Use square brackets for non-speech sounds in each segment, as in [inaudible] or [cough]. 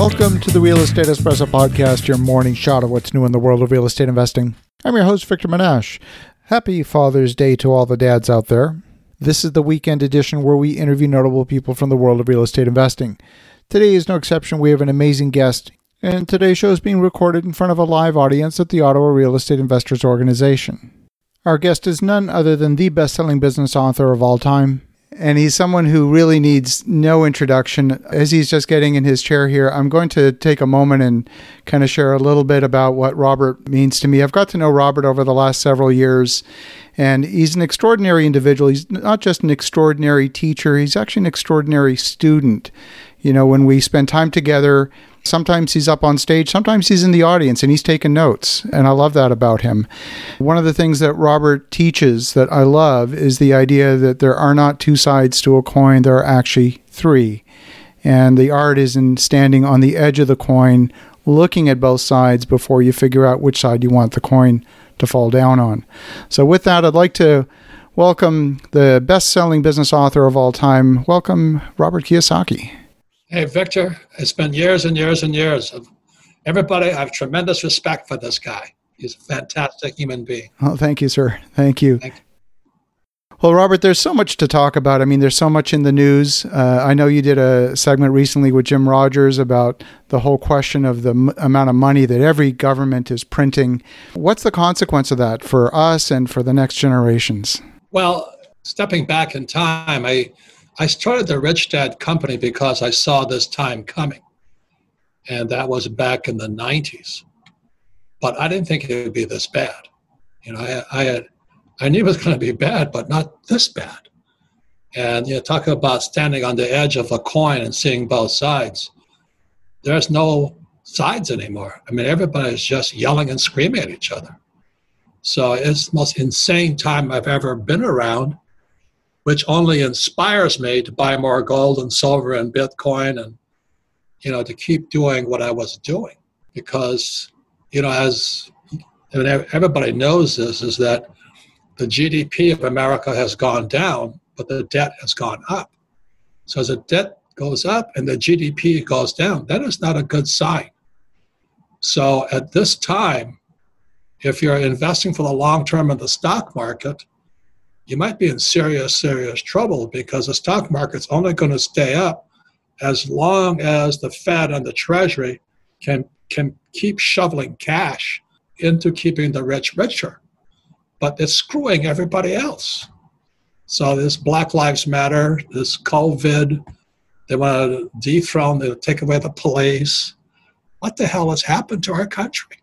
Welcome to the Real Estate Espresso Podcast, your morning shot of what's new in the world of real estate investing. I'm your host, Victor Menasce. Happy Father's Day to all the dads out there. This is the weekend edition where we interview notable people from the world of real estate investing. Today is no exception. We have an amazing guest, and today's show is being recorded in front of a live audience at the Ottawa Real Estate Investors Organization. Our guest is none other than the best selling business author of all time, and he's someone who really needs no introduction. As he's just getting in his chair here, I'm going to take a moment and kind of share a little bit about what Robert means to me. I've got to know Robert over the last several years, and he's an extraordinary individual. He's not just an extraordinary teacher, he's actually an extraordinary student. You know, when we spend time together, sometimes he's up on stage, sometimes he's in the audience and he's taking notes. And I love that about him. One of the things that Robert teaches that I love is the idea that there are not two sides to a coin, there are actually three. And the art is in standing on the edge of the coin, looking at both sides before you figure out which side you want the coin to fall down on. So, with that, I'd like to welcome the best selling business author of all time. Welcome, Robert Kiyosaki. Hey, Victor, it's been years and years and years. Of everybody, I have tremendous respect for this guy. He's a fantastic human being. Oh, thank you, sir. Thank you. Thank you. Well, Robert, there's so much to talk about. I mean, there's so much in the news. Uh, I know you did a segment recently with Jim Rogers about the whole question of the m- amount of money that every government is printing. What's the consequence of that for us and for the next generations? Well, stepping back in time, I I started the Rich Dad Company because I saw this time coming. And that was back in the 90s. But I didn't think it would be this bad. You know, I, I had, I knew it was going to be bad, but not this bad. And you know, talk about standing on the edge of a coin and seeing both sides. There's no sides anymore. I mean, everybody's just yelling and screaming at each other. So it's the most insane time I've ever been around which only inspires me to buy more gold and silver and Bitcoin and, you know, to keep doing what I was doing. Because, you know, as I mean, everybody knows this, is that the GDP of America has gone down, but the debt has gone up. So as the debt goes up and the GDP goes down, that is not a good sign. So at this time, if you're investing for the long term in the stock market, you might be in serious, serious trouble because the stock market's only going to stay up as long as the Fed and the Treasury can can keep shoveling cash into keeping the rich richer. But it's screwing everybody else. So this Black Lives Matter, this COVID, they want to dethrone, they take away the police. What the hell has happened to our country?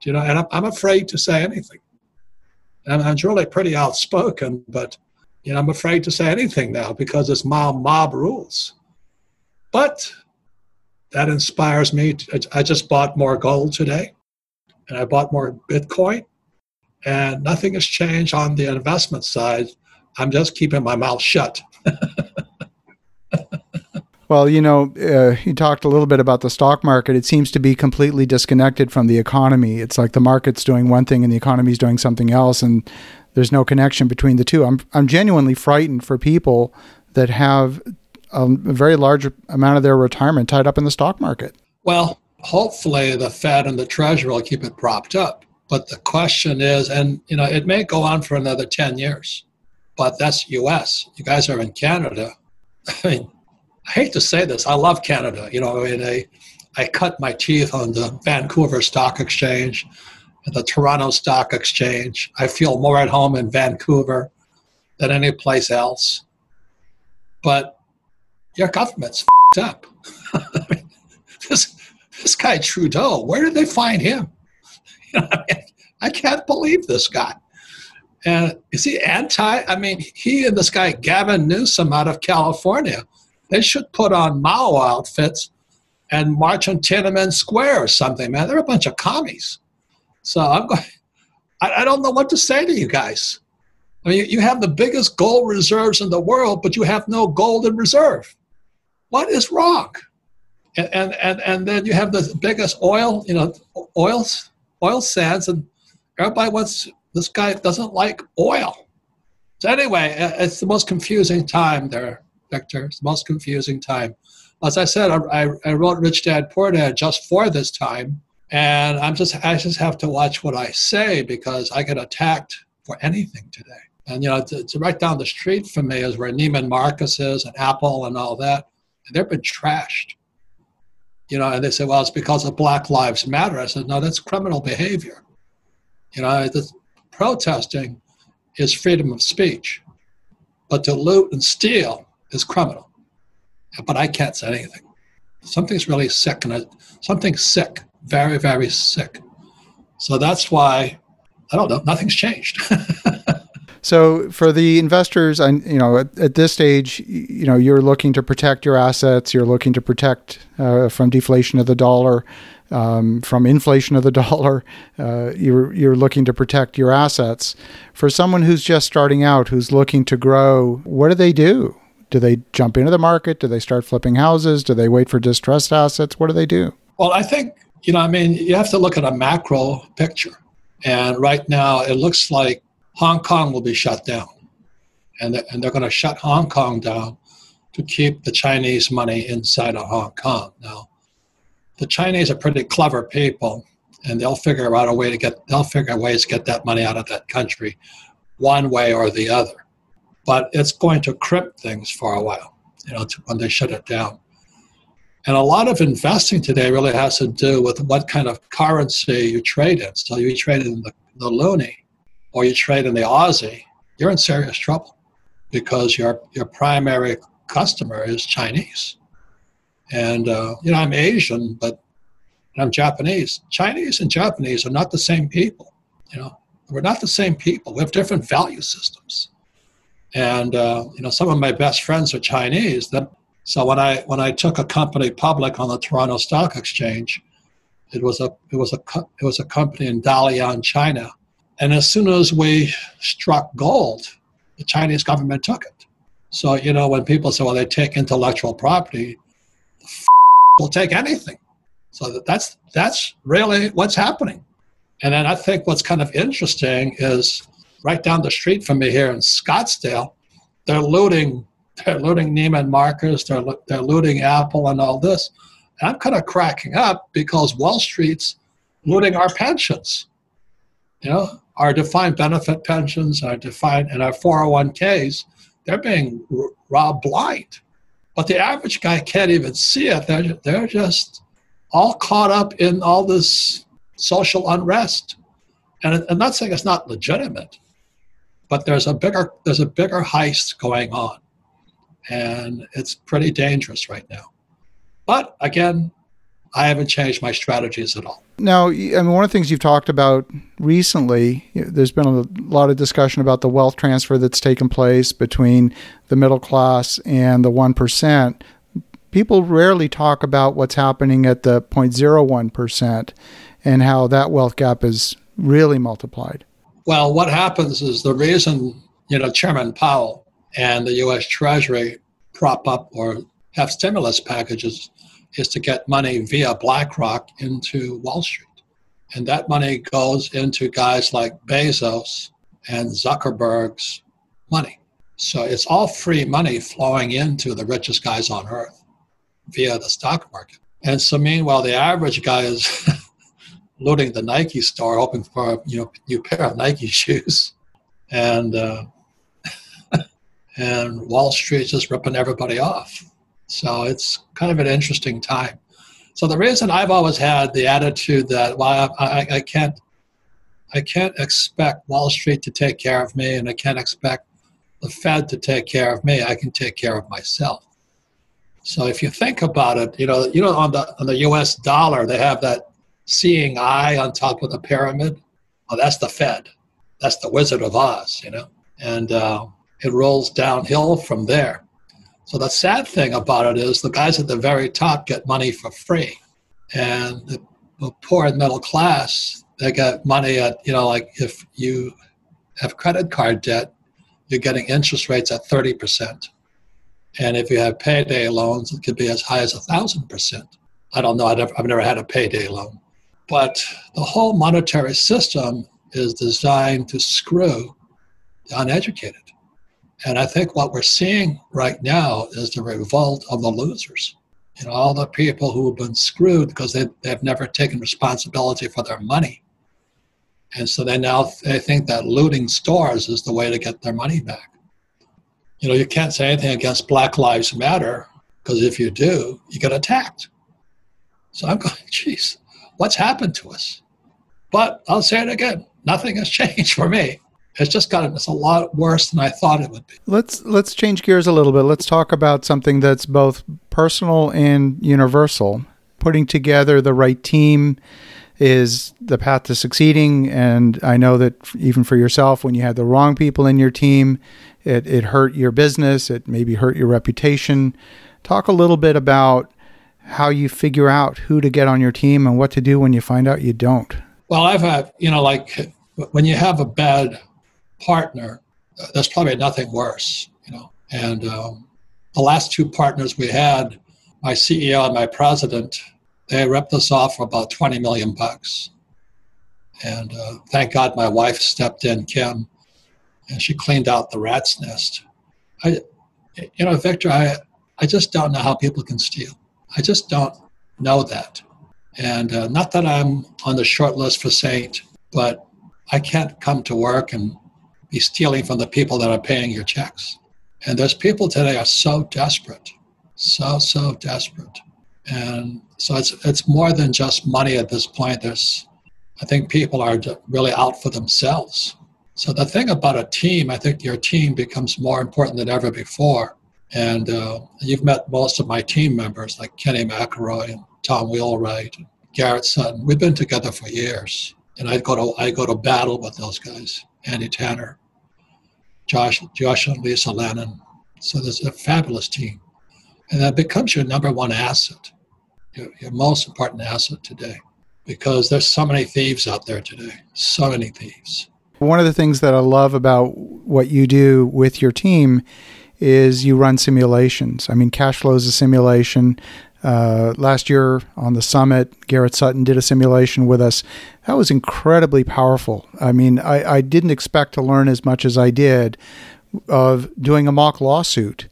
Do You know, and I'm afraid to say anything. And I'm really pretty outspoken, but you know, I'm afraid to say anything now because it's mob mob rules. But that inspires me. To, I just bought more gold today, and I bought more Bitcoin, and nothing has changed on the investment side. I'm just keeping my mouth shut. [laughs] Well, you know, uh, you talked a little bit about the stock market. It seems to be completely disconnected from the economy. It's like the market's doing one thing and the economy's doing something else, and there's no connection between the two. I'm I'm genuinely frightened for people that have a very large amount of their retirement tied up in the stock market. Well, hopefully the Fed and the Treasury will keep it propped up. But the question is, and you know, it may go on for another 10 years, but that's US. You guys are in Canada. [laughs] I mean, I hate to say this, I love Canada. You know, I mean, I, I cut my teeth on the Vancouver Stock Exchange and the Toronto Stock Exchange. I feel more at home in Vancouver than any place else. But your government's up. [laughs] this, this guy Trudeau, where did they find him? [laughs] I, mean, I can't believe this guy. And is he anti? I mean, he and this guy Gavin Newsom out of California they should put on Mao outfits and march on Tiananmen Square or something, man. They're a bunch of commies. So I'm going. I, I don't know what to say to you guys. I mean, you, have the biggest gold reserves in the world, but you have no gold in reserve. What is wrong? And, and, and, and then you have the biggest oil, you know, oil, oil sands, and everybody wants, this guy doesn't like oil. So anyway, uh, it's the most confusing time there Victor. It's the most confusing time. as I said, I, I wrote Rich Dad Poor Dad just for this time, and I'm just I just have to watch what I say because I get attacked for anything today. And you know, right down the street from me is where Neiman Marcus is and Apple and all that. And they've been trashed. You know, and they say, well, it's because of Black Lives Matter. I said, no, that's criminal behavior. You know, this protesting is freedom of speech, but to loot and steal is criminal. But I can't say anything. Something's really sick, and something's sick, very, very sick. So that's why I don't know. Nothing's changed. [laughs] So for the investors, and you know, at, at, this stage, you know, you're looking to protect your assets. You're looking to protect uh, from deflation of the dollar, um, from inflation of the [laughs] dollar. Uh, you're you're looking to protect your assets. For someone who's just starting out, who's looking to grow, what do they do? Do they jump into the market? Do they start flipping houses? Do they wait for distressed assets? What do they do? Well, I think you know. I mean, you have to look at a macro picture. And right now, it looks like Hong Kong will be shut down. And, they're, and they're going to shut Hong Kong down to keep the Chinese money inside of Hong Kong. Now, the Chinese are pretty clever people, and they'll figure out a way to get, they'll figure ways to get that money out of that country one way or the other. But it's going to crimp things for a while, you know, when they shut it down. And a lot of investing today really has to do with what kind of currency you trade in. So you trade in the, the loonie or you trade in the Aussie, you're in serious trouble because your, your primary customer is Chinese. And, uh, you know, I'm Asian, but I'm Japanese. Chinese and Japanese are not the same people. You know, we're not the same people. We have different value systems. And, uh, you know, some of my best friends are Chinese. That, so when I, when I took a company public on the Toronto Stock Exchange, it was a, it was a, it was a company in Dalian, China and as soon as we struck gold, the Chinese government took it. So, you know, when people say, well, they take intellectual property, f- will take anything. So that's, that's really what's happening. And then I think what's kind of interesting is right down the street from me here in Scottsdale, they're looting, they're looting Neiman Marcus, they're, they're looting Apple and all this. And I'm kind of cracking up because Wall Street's looting our pensions. You know, our defined benefit pensions, our defined and our 401ks, they're being robbed blind. But the average guy can't even see it. They're, they're just all caught up in all this social unrest. And I'm not saying it's not legitimate, but there's a bigger there's a bigger heist going on. And it's pretty dangerous right now. But again, I haven't changed my strategies at all. Now, I mean, one of the things you've talked about recently, there's been a lot of discussion about the wealth transfer that's taken place between the middle class and the 1%. People rarely talk about what's happening at the 0.01% and how that wealth gap is really multiplied. Well, what happens is the reason, you know, Chairman Powell and the U.S. Treasury prop up or have stimulus packages is to get money via BlackRock into Wall Street. And that money goes into guys like Bezos and Zuckerberg's money. So it's all free money flowing into the richest guys on earth via the stock market. And so meanwhile, the average guy is [laughs] looting the Nike store, hoping for a you know, new pair of Nike [laughs] shoes. And, uh, [laughs] and Wall Street just ripping everybody off. So it's kind of an interesting time. So the reason I've always had the attitude that well, I, I, can't, I can't expect Wall Street to take care of me, and I can't expect the Fed to take care of me. I can take care of myself. So if you think about it, you know, you know, on the on the U.S. dollar, they have that seeing eye on top of the pyramid. Oh, that's the Fed. That's the Wizard of Oz, you know, and uh, it rolls downhill from there. So the sad thing about it is the guys at the very top get money for free, and the, the poor and middle class they get money at you know like if you have credit card debt, you're getting interest rates at thirty percent, and if you have payday loans, it could be as high as a thousand percent. I don't know. Never, I've never had a payday loan, but the whole monetary system is designed to screw the uneducated. And I think what we're seeing right now is the revolt of the losers. Know, all the people who have been screwed because they, they've never taken responsibility for their money. And so they now they think that looting stores is the way to get their money back. You know, you can't say anything against Black Lives Matter because if you do, you get attacked. So I'm [laughs] going, geez, what's happened to us? But I'll say it again, nothing has [laughs] changed for me. It's just gotten it's a lot worse than I thought it would be. Let's let's change gears a little bit. Let's talk about something that's both personal and universal. Putting together the right team is the path to succeeding. And I know that even for yourself, when you had the wrong people in your team, it, it hurt your business, it maybe hurt your reputation. Talk a little bit about how you figure out who to get on your team and what to do when you find out you don't. Well, I've had, you know, like when you have a bad partner, there's probably nothing worse, you know. And um, the last two partners we had, my CEO and my president, they ripped us off for about 20 million bucks. And uh, thank God my wife stepped in, Kim, and she cleaned out the rat's nest. I, you know, Victor, I, I just don't know how people can steal. I just don't know that. And uh, not that I'm on the short list for Saint, but I can't come to work and be stealing from the people that are paying your checks. And those people today are so desperate, so, so desperate. And so it's, it's more than just money at this point. There's, I think people are really out for themselves. So the thing about a team, I think your team becomes more important than ever before. And uh, you've met most of my team members, like Kenny McElroy and Tom Wheelwright, and Garrett Sutton. We've been together for years, and I go to I go to battle with those guys. Andy Tanner, Josh, Josh and Lisa Lannon. So there's a fabulous team, and that becomes your number one asset, your, your most important asset today, because there's so many thieves out there today. So many thieves. One of the things that I love about what you do with your team is you run simulations. I mean, cash flow is a simulation. Uh, last year on the summit, Garrett Sutton did a simulation with us. That was incredibly powerful. I mean, I, I didn't expect to learn as much as I did of doing a mock lawsuit.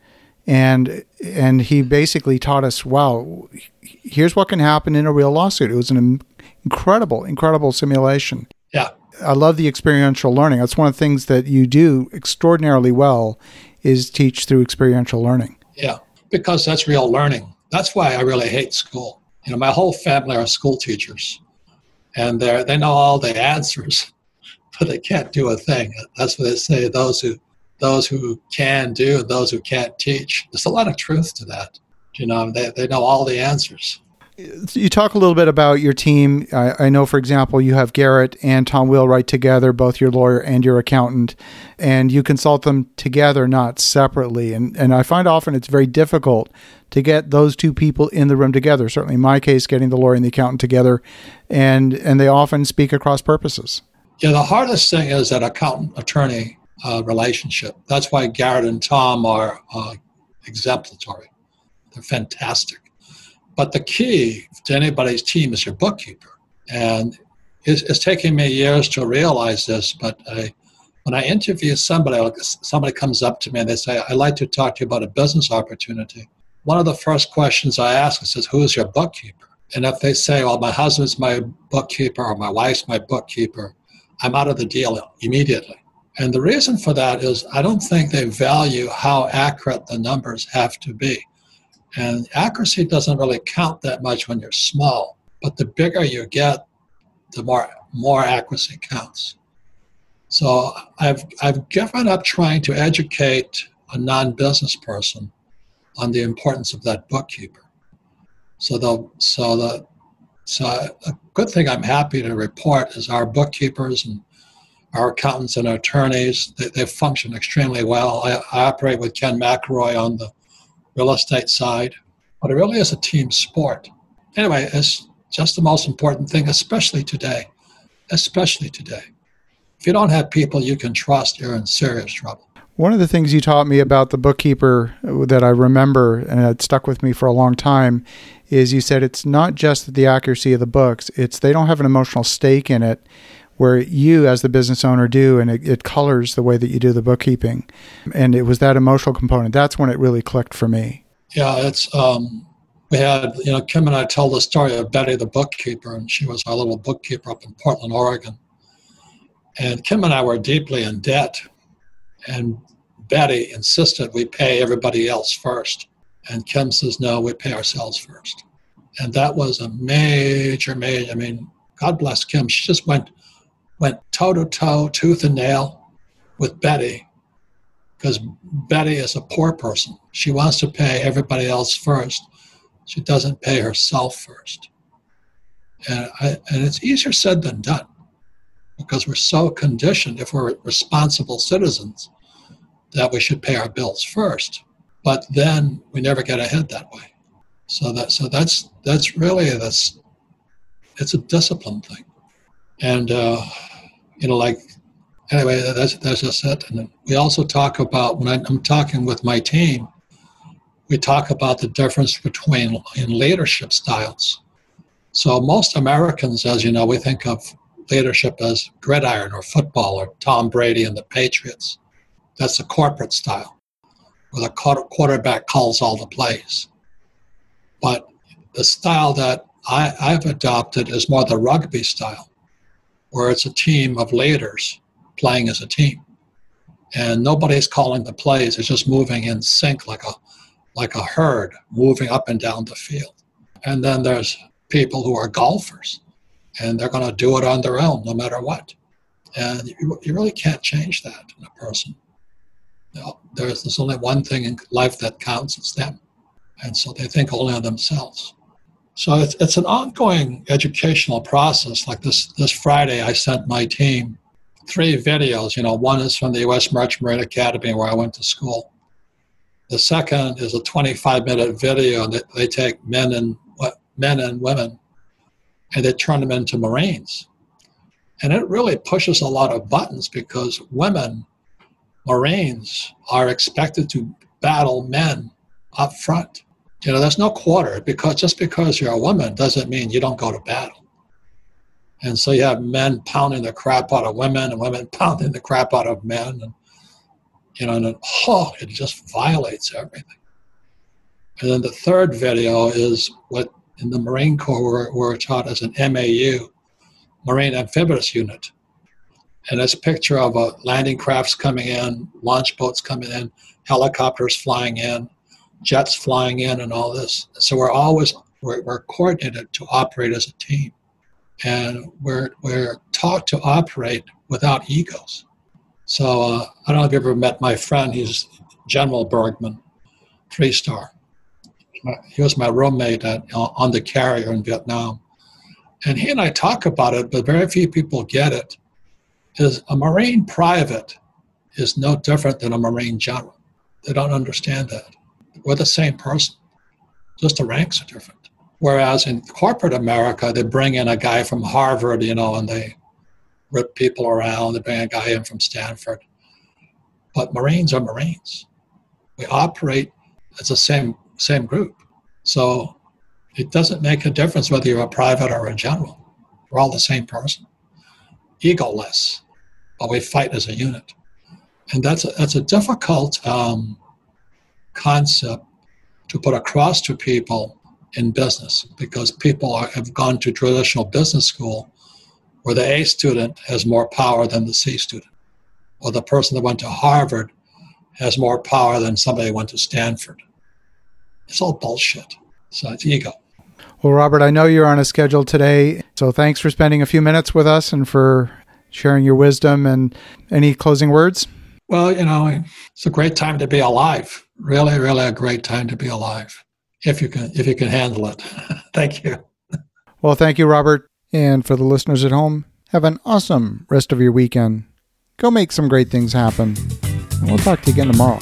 And and he basically taught us, wow, here's what can happen in a real lawsuit. It was an incredible, incredible simulation. Yeah. I love the experiential learning. That's one of the things that you do extraordinarily well is teach through experiential learning. Yeah, because that's real learning. That's why I really hate school. You know, my whole family are school teachers, and they they know all the answers, [laughs] but they can't do a thing. That's what they say. Those who those who can do, those who can't teach. There's a lot of truth to that. You know, they they know all the answers you talk a little bit about your team. I, I, know, for example, you have Garrett and Tom Wheelwright together, both your lawyer and your accountant, and you consult them together, not separately. And and I find often it's very difficult to get those two people in the room together. Certainly, in my case, getting the lawyer and the accountant together, and and they often speak across purposes. Yeah, the hardest thing is that accountant attorney uh, relationship. That's why Garrett and Tom are uh, exemplary. They're fantastic but the key to anybody's team is your bookkeeper. And it's, it's taken me years to realize this, but I, when I interview somebody, somebody comes up to me and they say, I'd like to talk to you about a business opportunity. One of the first questions I ask is, Who's your bookkeeper? And if they say, Well, my husband's my bookkeeper or my wife's my bookkeeper, I'm out of the deal immediately. And the reason for that is I don't think they value how accurate the numbers have to be. And accuracy doesn't really count that much when you're small, but the bigger you get, the more more accuracy counts. So I've I've given up trying to educate a non-business person on the importance of that bookkeeper. So the so the so a good thing I'm happy to report is our bookkeepers and our accountants and attorneys they, they function extremely well. I, I operate with Ken McElroy on the real estate side, but it really is a team sport. Anyway, it's just the most important thing, especially today. Especially today. If you don't have people you can trust, you're in serious trouble. One of the things you taught me about the bookkeeper that I remember and it stuck with me for a long time is you said it's not just the accuracy of the books, it's they don't have an emotional stake in it where you as the business owner do and it, it, colors the way that you do the bookkeeping and it was that emotional component that's when it really clicked for me yeah it's um, we had, you know, Kim and I told the story of Betty the bookkeeper, and she was our little bookkeeper up in Portland, Oregon. And Kim and I were deeply in debt, and Betty insisted we pay everybody else first. And Kim says, no, we pay ourselves first. And that was a major, major, I mean, God bless Kim. She just went went toe to toe, tooth and nail with Betty because Betty is a poor person. She wants to pay everybody else first. She doesn't pay herself first. And, I, and it's easier said than done because we're so conditioned, if we're responsible citizens, that we should pay our bills first. But then we never get ahead that way. So that so that's that's really that's it's a discipline thing, and uh, you know like anyway that's that's just it. And we also talk about when I'm talking with my team, we talk about the difference between in leadership styles. So most Americans, as you know, we think of leadership as gridiron or football or Tom Brady and the Patriots. That's the corporate style, where the quarterback calls all the plays. But the style that I, I've adopted is more the rugby style, where it's a team of leaders playing as a team. And nobody's calling the plays, it's just moving in sync like a like a herd moving up and down the field. And then there's people who are golfers and they're going to do it on their own no matter what. And you, you really can't change that in a person. You know, there's, there's only one thing in life that counts, it's them and so they think only of themselves. So it's, it's an ongoing educational process. Like this this Friday, I sent my team three videos. You know, one is from the U.S. Merchant Marine Academy where I went to school. The second is a 25 minute video that they take men and men and women, and they turn them into Marines. And it really pushes a lot of buttons because women, Marines, are expected to battle men up front. You know, there's no quarter because just because you're a woman doesn't mean you don't go to battle. And so you have men pounding the crap out of women and women [laughs] pounding the crap out of men. And, you know, and then, oh, it just violates everything. And then the third video is what in the Marine Corps we're, we're taught as an MAU, Marine Amphibious Unit. And it's a picture of a landing crafts coming in, launch boats coming in, helicopters flying in, jets flying in and all this. So we're always we're, we're coordinated to operate as a team, and we're we're taught to operate without egos. So uh, I don't know if you ever met my friend. He's General Bergman, three star. He was my roommate at, on the carrier in Vietnam, and he and I talk about it, but very few people get it. Is a Marine private is no different than a Marine general. They don't understand that we're the same person, just the ranks are different. Whereas in corporate America, they bring in a guy from Harvard, you know, and they rip people around. They bring a guy in from Stanford. But Marines are Marines. We operate as the same same group. So it doesn't make a difference whether you're a private or a general. We're all the same person. Egoless, but we fight as a unit. And that's a, that's a difficult um, concept to put across to people in business because people are, have gone to traditional business school where the A student has more power than the C student, or the person that went to Harvard has more power than somebody went to Stanford. It's all bullshit. So it's ego. Well, Robert, I know you're on a schedule today, so thanks for spending a few minutes with us and for sharing your wisdom and any closing words. Well, you know, it's a great time to be alive. Really, really a great time to be alive. If you can if you can handle it. [laughs] thank you. Well, thank you, Robert. And for the listeners at home, have an awesome rest of your weekend. Go make some great things happen. we'll talk to you again tomorrow.